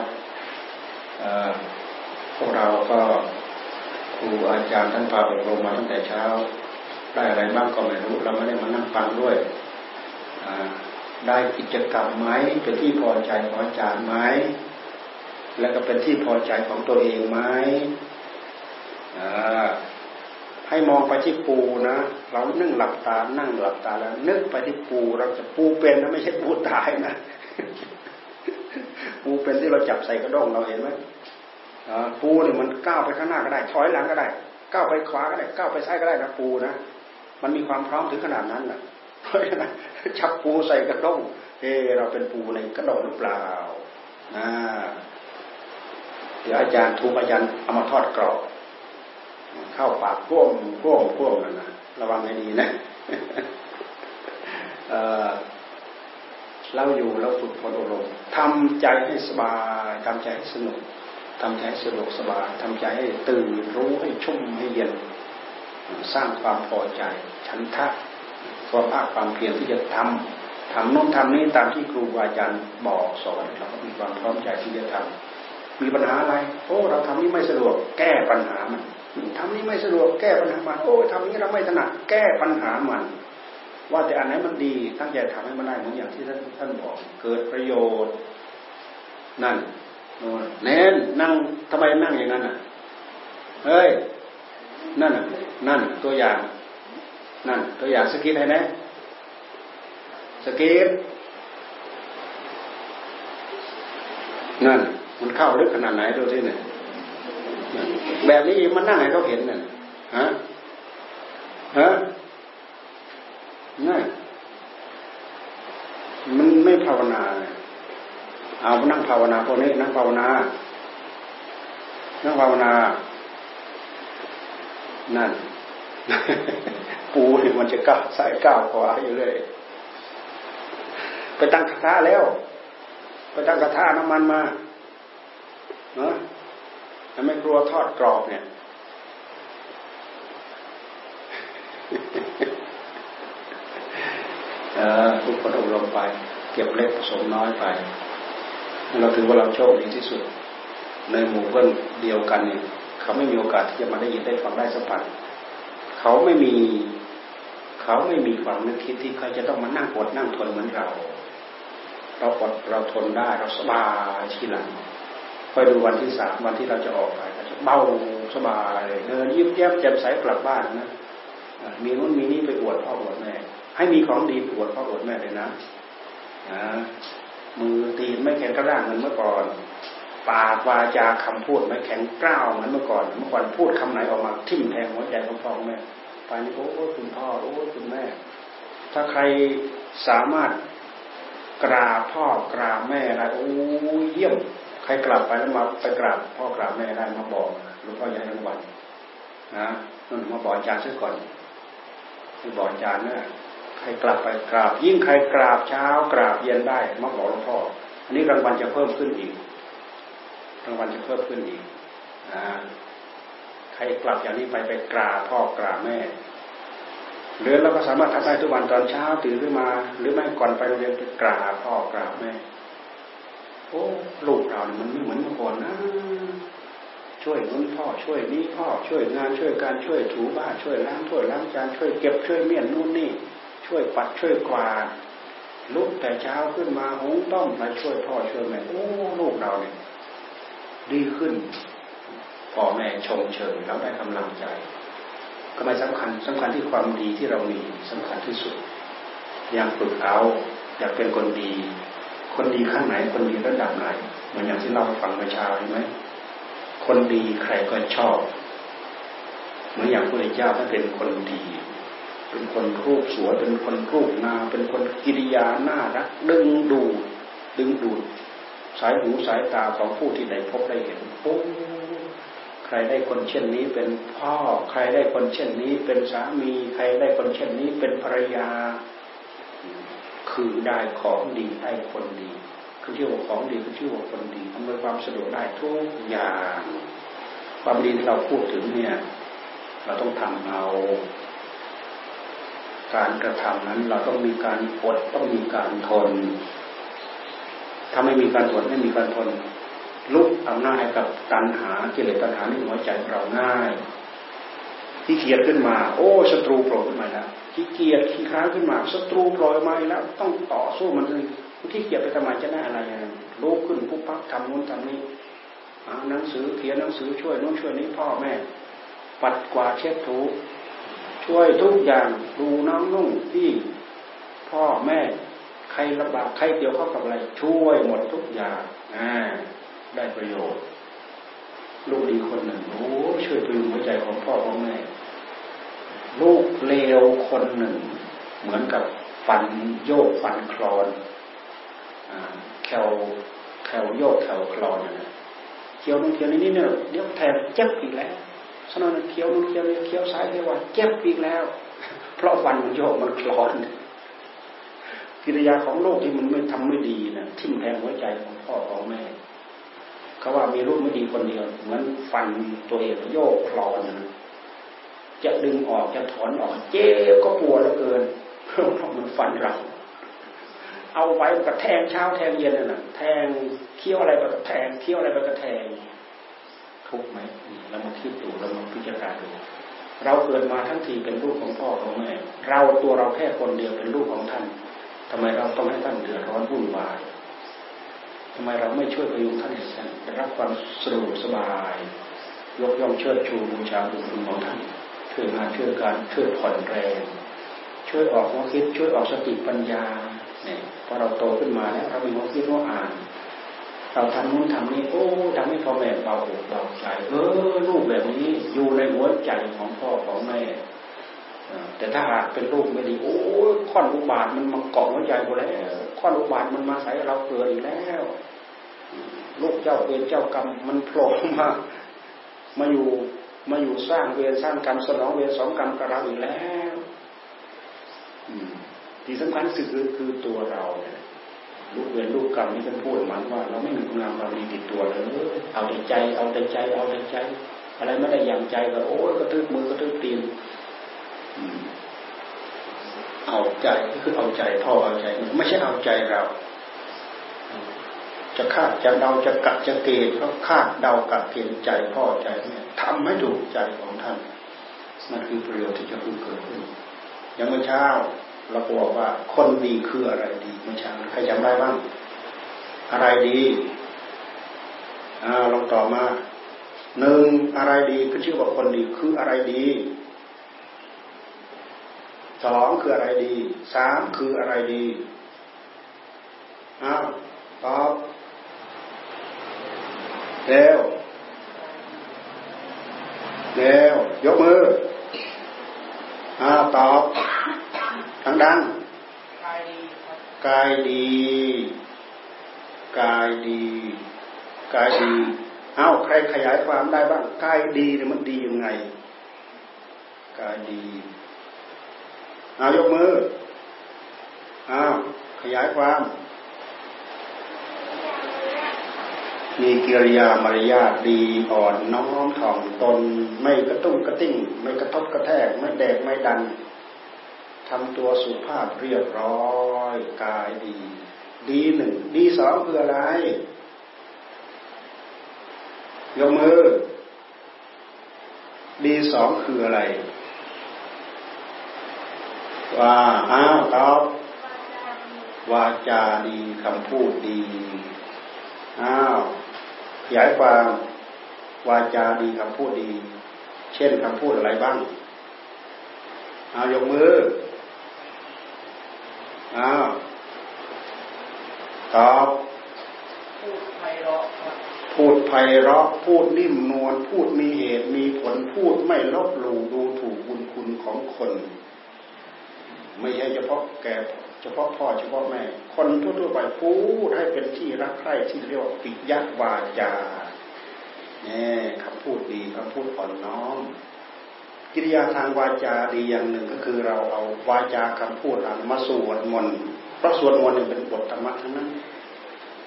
พวกเราก็ ครูอาจารย์ท่านพาอบรมมาตั้งแต่เช้า ได้อะไรบ้างก็ไม่รู้ เราไม่ได้มานั่งฟังด้วยได้กิจกรรมไหมเป็นที่พอใจของอาจารย์ไหมแล้วก็เป็นที่พอใจของตัวเองไหมให้มองไปที่ปูนะ เรานึ่งหลับตา นั่งหลับตาแล้ว นึกไปที่ปู เราจะปูเป็นนะไม่ใช่ปูตายนะปูเป็นที่เราจับใส่กระด้งเราเห็นไหม ปูเนี่ยมันก้าวไปข้างหน้าก็ได้ถอยหลังก็ได้ก้าวไปขวาก็ได้ก้าวไปซ้ายก็ได้นะปูนะมันมีความพร้อมถึงขนาดนั้นนะเพราะฉะนั้นจับปูใส่กระด้งเอเราเป็นปูในกระด้งหรือเปล่านะเดี๋ยวอาจารย์ทูกอาจารย์เอามาทอดกรอบเข้าปากพ่วงพ่วงพ่วงนั่นนะระวังให้ดีนะเราอยู่เราฝึกฝนอบรมทำใจให้สบายทำใจให้สนุก ทำใจให้สะดวกสบายทำใจให้ตื่นรู้ให้ชุ่มให้เย็น สร้างความพอใจฉันทะความภาคความเพียรที่จะทำทำโน้นทำนี้ตามที่ครูบาอาจารย์บอกสอนเราก็มีความพร้อมใจที่จะทำมีปัญหาอะไร โอ้เราทำนี้ไม่สะดวกแก้ปัญหามันทำนี้ไม่สะดวกแก้ปัญหามัน โอ้ทำนี้เราไม่ถนัดแก้ปัญหามัน ว่าแต่อันไหนมันดีตั้งใจทำให้มันได้เหมือนอย่างที่ท่านท่านบอก เกิดประโยชน์ นั่น เน้นนั่งทำไมนั่งอย่างนั้นอะเฮ้ยนั่นนั่นตัวอย่าง นั่น ตัวอย่างสกิดให้นะสกิดนั่น มันเข้าลึกขนาดไหนดูที่เนี่ยแบบนี้มันนั่งให้เขาเห็นเนี่ยฮะฮะนั่นมันไม่ภาวนาเเอานั่งภาวนาพวกนี้นั่งภาวนา นั่งภาวนา นั่น ปูนี่มันจะก้าวสายก้าวขวาอยู่เลย ไปตั้งกระทะแล้ว ไปตั้งกระทะน้ำมันมาเนาะไม่กลัวทอดกรอบเนี่ยทุกคนอบรมไป เก็บเล็กผสมน้อยไป เราถือว่าเราโชคดีที่สุด ในหมู่เพื่อนเดียวกันเนี่ยเขาไม่มีโอกาสที่จะมาได้ยินได้ฟังได้สัมผัสเขาไม่มี เขาไม่มีความนึกคิดที่เขาจะต้องมานั่งอดนั่งทนเหมือนเรา เราอดเราทนได้เราสบายทีหลังคอยดูวันที่สามวันที่เราจะออกไปเราจะเบาสบายเดินยิ้มแย้มแจ่มใสกลับบ้านนะมีนู้นมีนี้ไปอวดพ่ออวดแม่ ให้มีของดีปวดพ่ออวดแม่เลยนะนะมือตีน ไม่แข็งกระด้างเหมือนเมื่อก่อนปากวาจาคำพูดไม่แข็งกร้าวเหมือนเมื่อก่อน เมื่อก่อนพูดคำไหนออกมาทิ่มแทงหัวใจของพ่อแม่ไปนี้โอ้คุณพ่อโอ้คุณแม่ ถ้าใครสามารถกราบพ่อกราบแม่ได้โอ้เยี่ยม ใครกลับไปแล้วมาไปกราบพ่อกราบแม่ได้มาบอกหลวงพ่อใหญ่รางวัลนะนั่นมาบอกอาจารย์ซะก่อนคือบอกอาจารย์นะใครกลับไปกราบ ยิ่งใครกราบเช้ากราบเย็นได้มาบอกหลวงพ่อ อันนี้รางวัลจะเพิ่มขึ้นอีก รางวัลจะเพิ่มขึ้นอีกนะใครกลับอย่างนี้ไปไปกราพ่อกราแม่ หรือเราก็สามารถทำได้ทุกวันตอนเช้าตื่นขึ้นมา หรือไม่ก่อนไปโรงเรียนไปกราพ่อกราแม่โอ้ลูกเราเนี่ยมันไม่เหมือนเมื่อก่อนนะ ช่วยนู้นพ่อช่วยนี้พ่อช่วยงานช่วยการช่วยถูบ้านช่วยล้างถ้วยล้างจานช่วยเก็บช่วยเมี่ยนนู่นนี่ ช่วยปัดช่วยกวาด ลุกแต่เช้าขึ้นมาหุงต้มมาช่วยพ่อช่วยแม่โอ้ลูกเราเนี่ยดีขึ้นพ่อแม่ชมเชยเราได้กำลังใจก็ไม่สำคัญสำคัญที่ความดีที่เรามีสำคัญที่สุด อยากฝึกเอาอยากเป็นคนดี คนดีข้างไหนคนดีระดับไหนเหมือนอย่างที่เราฟังเมื่อเช้าใช่ไหมคนดีใครก็ชอบ เหมือนอย่างพระเจ้าท่านเป็นคนดี เป็นคนรูปสวยเป็นคนรูปนาเป็นคนกิริยาน่ารักดึงดูดดึงดูดสายหูสายตาของผู้ที่ได้พบได้เห็นโอ้ใครได้คนเช่นนี้เป็นพ่อ ใครได้คนเช่นนี้เป็นสามี ใครได้คนเช่นนี้เป็นภรรยา คือได้ของดีได้คนดีคือชื่อว่าของดีคือชื่อว่าคนดีทำให้ความสะดวกได้ทุกอย่าง ความดีที่เราพูดถึงเนี่ย เราต้องทำเอา การกระทำนั้น เราต้องมีการอดต้องมีการทน ถ้าไม่มีการอดไม่มีการทน ลุกอำนาจให้กับตัณหากิเลสตัณหาในหัวใจเราง่าย ที่เกียดขึ้นมา โอ้ศัตรูโผล่ขึ้นมาแล้วที่เกียดขี้ค้าขึ้นมาศัตรูโผล่มาแล้ว ต้องต่อสู้มันเลยที่เกียดไปทำไมจะได้อะไรลุกขึ้นปุ๊บปั๊บทำนู้นทำนี้อ่านหนังสือเขียนหนังสือช่วยนู้นช่วยนี้พ่อแม่ ปัดกวาดเช็ดถู ช่วยทุกอย่างดูน้ำนุ่งที่พ่อแม่ใครลำบากใครเกี่ยวข้องกับอะไร ช่วยหมดทุกอย่างอ่าได้ประโยชน์ ลูกดีคนหนึ่งโอ้ช่วยพยุงหัวใจของพ่อของแม่ลูกเลวคนหนึ่ง เหมือนกับฟันโยกฟันคลอนแคลแคลโยกแคลคลอนนะเคี้ยวนู่นเคี้ยวนี่เนี่ยเดี๋ยวแทนเจ็บอีกแล้ว สนนเคี้ยวนู่นเคี้ยวนี่เคี้ยวซ้ายเคี้ยวขวาเจ็บอีกแล้ว เพราะฟันมันโยกมันคลอนกิริยาของโลกที่มันไม่ทำไม่ดีนะทิ่มแทงหัวใจของพ่อของแม่เขาว่ามีลูกไม่ดีคนเดียวเหมือนฟันตัวเองโยกคลอนนะจะดึงออกจะถอนออกเจ็บก็ปวดเหลือเกินเพราะมันฟันเราเอาไว้กระแทงเช้าแทงเย็นน่ะแทงเคี้ยวอะไรไปกระแทงเคี้ยวอะไรไปกระแทง ทุกไหมเรามาคิดดูเรามาพิจารณาดูเราเกิดมาทั้งทีเป็นลูกของพ่อของแม่ เราตัวเราแค่คนเดียวเป็นลูกของท่านทำไมเราต้องให้ท่านเดือดร้อนวุ่นวายทำไมเราไม่ช่วยพยุงท่านให้ท่านรับความสะดวกสบาย ยกย่องเชิดชูบูชาบุญคุณของท่านช่วยงานช่วยการช่วยผ่อนแรง ช่วยออกหัวคิดช่วยออกสติปัญญาเนี่ยพอเราโตขึ้นมาแล้วเรามีหัวคิดว่าอ่าน เราทำนู้นทำนี้โอ้ทำให้พ่อแม่เบาอกเบาใจเออลูกแบบนี้อยู่ในหัวใจของพ่อของแม่แต่ถ้าหากเป็นลูกไม่ดีโอ้ข้อนอุบาทมันมาเกาะหัวใจเราแล้วข้อนอุบาทมันมาใส่เราเกิดอีกแล้วลูกเจ้าเวรเจ้ากรรมมันโผล่มามาอยู่มาอยู่สร้างเวรสร้างกรรมสนองเวรสองกรรมกับเราอีกแล้วที่สำคัญสุดคือตัวเราเนี่ย ลูกเวรลูกกรรมนี่เป็นพูดมันว่า เราไม่มีคุณงามความดีติดตัวเลยเอาแต่ใจ เอาแต่ใจ เอาแต่ใจ อะไรไม่ได้อย่างใจก็โอ้ยกระทึกมือกระทึกตีนเอาใจก็คือเอาใจพ่อเอาใจ ไม่ใช่เอาใจเรา จะคาดจะเดาจะกัดจะเกณฑ์ก็คาดเดากัดเกณฑ์ใจพ่อใจเนี่ยทำให้ถูกใจของท่านนั่นคือประโยชน์ที่จะพึงเกิดขึ้นอย่างเมื่อเช้า เราบอกว่าคนดีคืออะไรดีเมื่อเช้าใครจำได้บ้าง อะไรดีอ่าลองตอบมาหนึ่งอะไรดีคือชื่อว่าคนดีคืออะไรดีสองคืออะไรดีสามคืออะไรดีอ้าวตอบเร็วเร็วยกมืออ้าวตอบ ดังดังกายดี กายดี กายดีกายดีอ้าวใครขยายความได้บ้าง กายดีเนี่ยมันดียังไง กายดีอายกมือ อ้าวขยายความ มีกิริยามารยาทดีอ่อนน้อมถ่อมตน ไม่กระตุ้งกระติ้ง ไม่กระทบกระแทก ไม่แดกไม่ดัน ทำตัวสุภาพเรียบร้อยกายดี ดีหนึ่งดีสองคืออะไรยกมือ ดีสองคืออะไร ว่าอ้าวตอบวาจาดีคำพูดดีอ้าวขยายความวาจาดีคำพูดดี เช่นคำพูดอะไรบ้าง เอายกมือ อ้าวตอบพูดไพเราะพูดไพเราะพูดนิ่มนวลพูดมีเหตุมีผลพูดไม่ลบหลู่ดูถูกบุญคุณของคน ไม่ใช่เฉพาะแก่เฉพาะพ่อเฉพาะแม่ คนทั่วๆไปพูดให้เป็นที่รักใคร่ที่เรียกว่าปิยวาจาเนี่ยคำพูดดีคำพูดอ่อนน้อม กิริยาทางวาจาดีอย่างหนึ่งก็คือเราเอาวาจาคำพูดอันมาสวดมนต์เพราะสวดมนต์เป็นบทธรรมะทั้งนั้น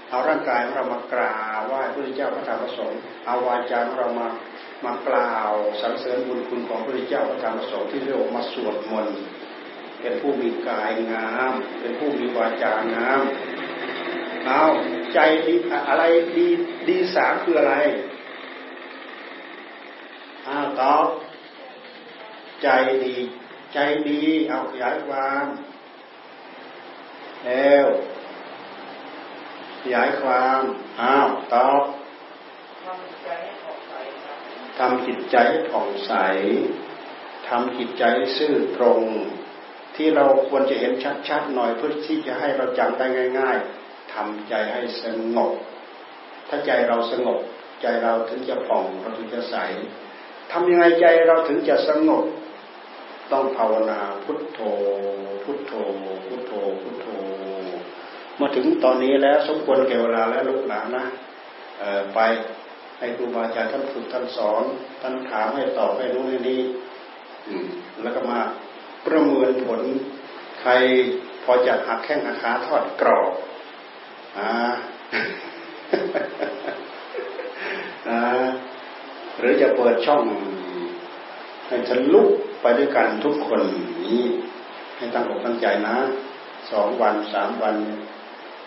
เอาร่างกายของเรามากราบไหว้พระเจ้าพระธรรมพระสงฆ์เอาวาจาของเรามามากล่าวสรรเสริญบุญคุณของพระเจ้าพระธรรมพระสงฆ์ที่เรียกว่ามาสวดมนต์เป็นผู้มีกายงาม เป็นผู้มีวาจางามเอาใจดีอะไรดีดีสามคืออะไรอ้าวตอบ ใจดี ใจดี เอาขยายความแล้วขยายความอ้าวตอบทำจิตใจผ่องใสทำจิตใจซื่อตรง ที่เราควรจะเห็นชัดๆหน่อยเพื่อที่จะให้เราจำได้ง่าย ๆทำใจให้สงบ ถ้าใจเราสงบ ใจเราถึงจะผ่องเราถึงจะใสทำยังไงใจเราถึงจะสงบ ต้องภาวนาพุทโธ พุทโธ พุทโธ พุทโธ มาถึงตอนนี้แล้วสมควรแก่เวลาแล้วลูกหลานนะไปให้ครูบาอาจารย์ท่านฝึกท่านสอนท่านถามให้ตอบให้รู้ให้นี้แล้วก็มาประเมินผล ใครพอจะหักแข้งหักขาทอดกรอบอ่าหรือจะเปิดช่องให้ทะลุก ไปด้วยกันทุกคนนี้ให้ตั้งอกตั้งใจนะสองวันสามวัน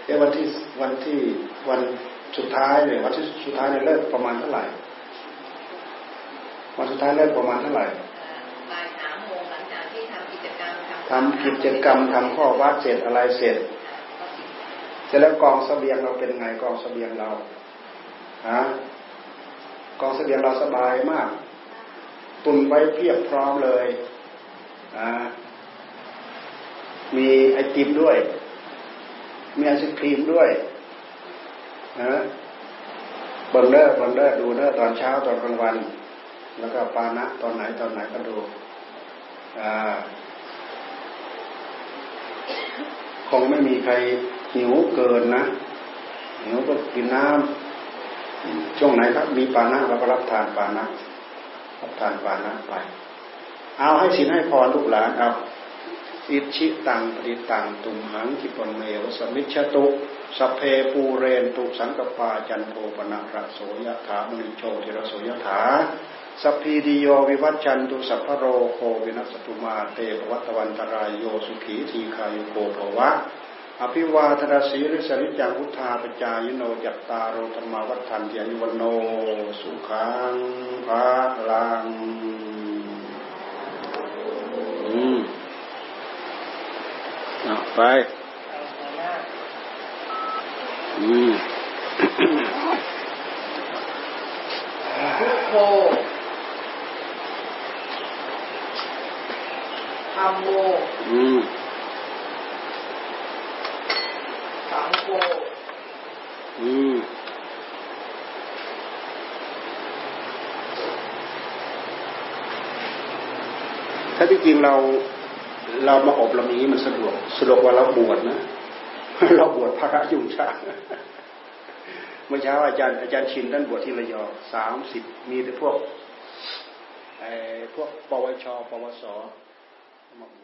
เอ้วันที่วันที่วันสุดท้ายเลยวันที่สุดท้ายเนี่ยเลิกประมาณเท่าไหร่ วันสุดท้ายเลิกประมาณเท่าไหร่ทำกิจกรรมทำข้อวัตรเสร็จอะไรเสร็จเสร็จแล้วกองสเสบียงเราเป็นไงกองสเสบียงเราฮะกองเสบียงเราสบายมาก ตุนไว้เพียบพร้อมเลยอ่ามีไอติมด้วย มีไอศกรีมด้วยนะบังเดอร์บังเดอร์ดูเดอร์ตอนเช้าตอนกลางวัน แล้วก็ปานะตอนไหนตอนไหนก็ดูอ่าคงไม่มีใครหิวเกินนะหิวก็กินน้ำช่วงไหนครับ มีปานะเราก็รับทานปานะ รับทานปานะไป เอาให้ศีลให้พรลูกหลานเอาอิจฉิตังปัตถิตังตุมหัง ขิปปะเมวะ สะมิชฌะตุ สัพเพปูเรนตุสังกัปปาจันโทปัณณะระโสยะถา มะณิโชติระโส ยะถา สัพพีติโยวิวัชชันตุสัพพะโรโควินัสสะตุมาเต ภะวัตวันตะราโยสุขีทีฆายุโก ภะวะ อะภิวาทะนะสีลิสสะ นิจจัง วุฑฒาปะจายิโนจัตตาโรธัมมาวัฑฒันติ อายุ วัณโณ สุขัง พะลังอืมเอาไป อืม
พุทโธธรรมโม
อืม
สังโฆ
อืมถ้าที่จริงเราเรามาอบรมนี้มันสะดวกสะดวกกว่าเราบวชนะเราบวชพระยุ่งชาเมื่อเช้าอาจารย์อาจารย์ชินท่านบวชที่ระยองสามสิบมีแต่พวกไอ้พวกปวช ปวสมาบวช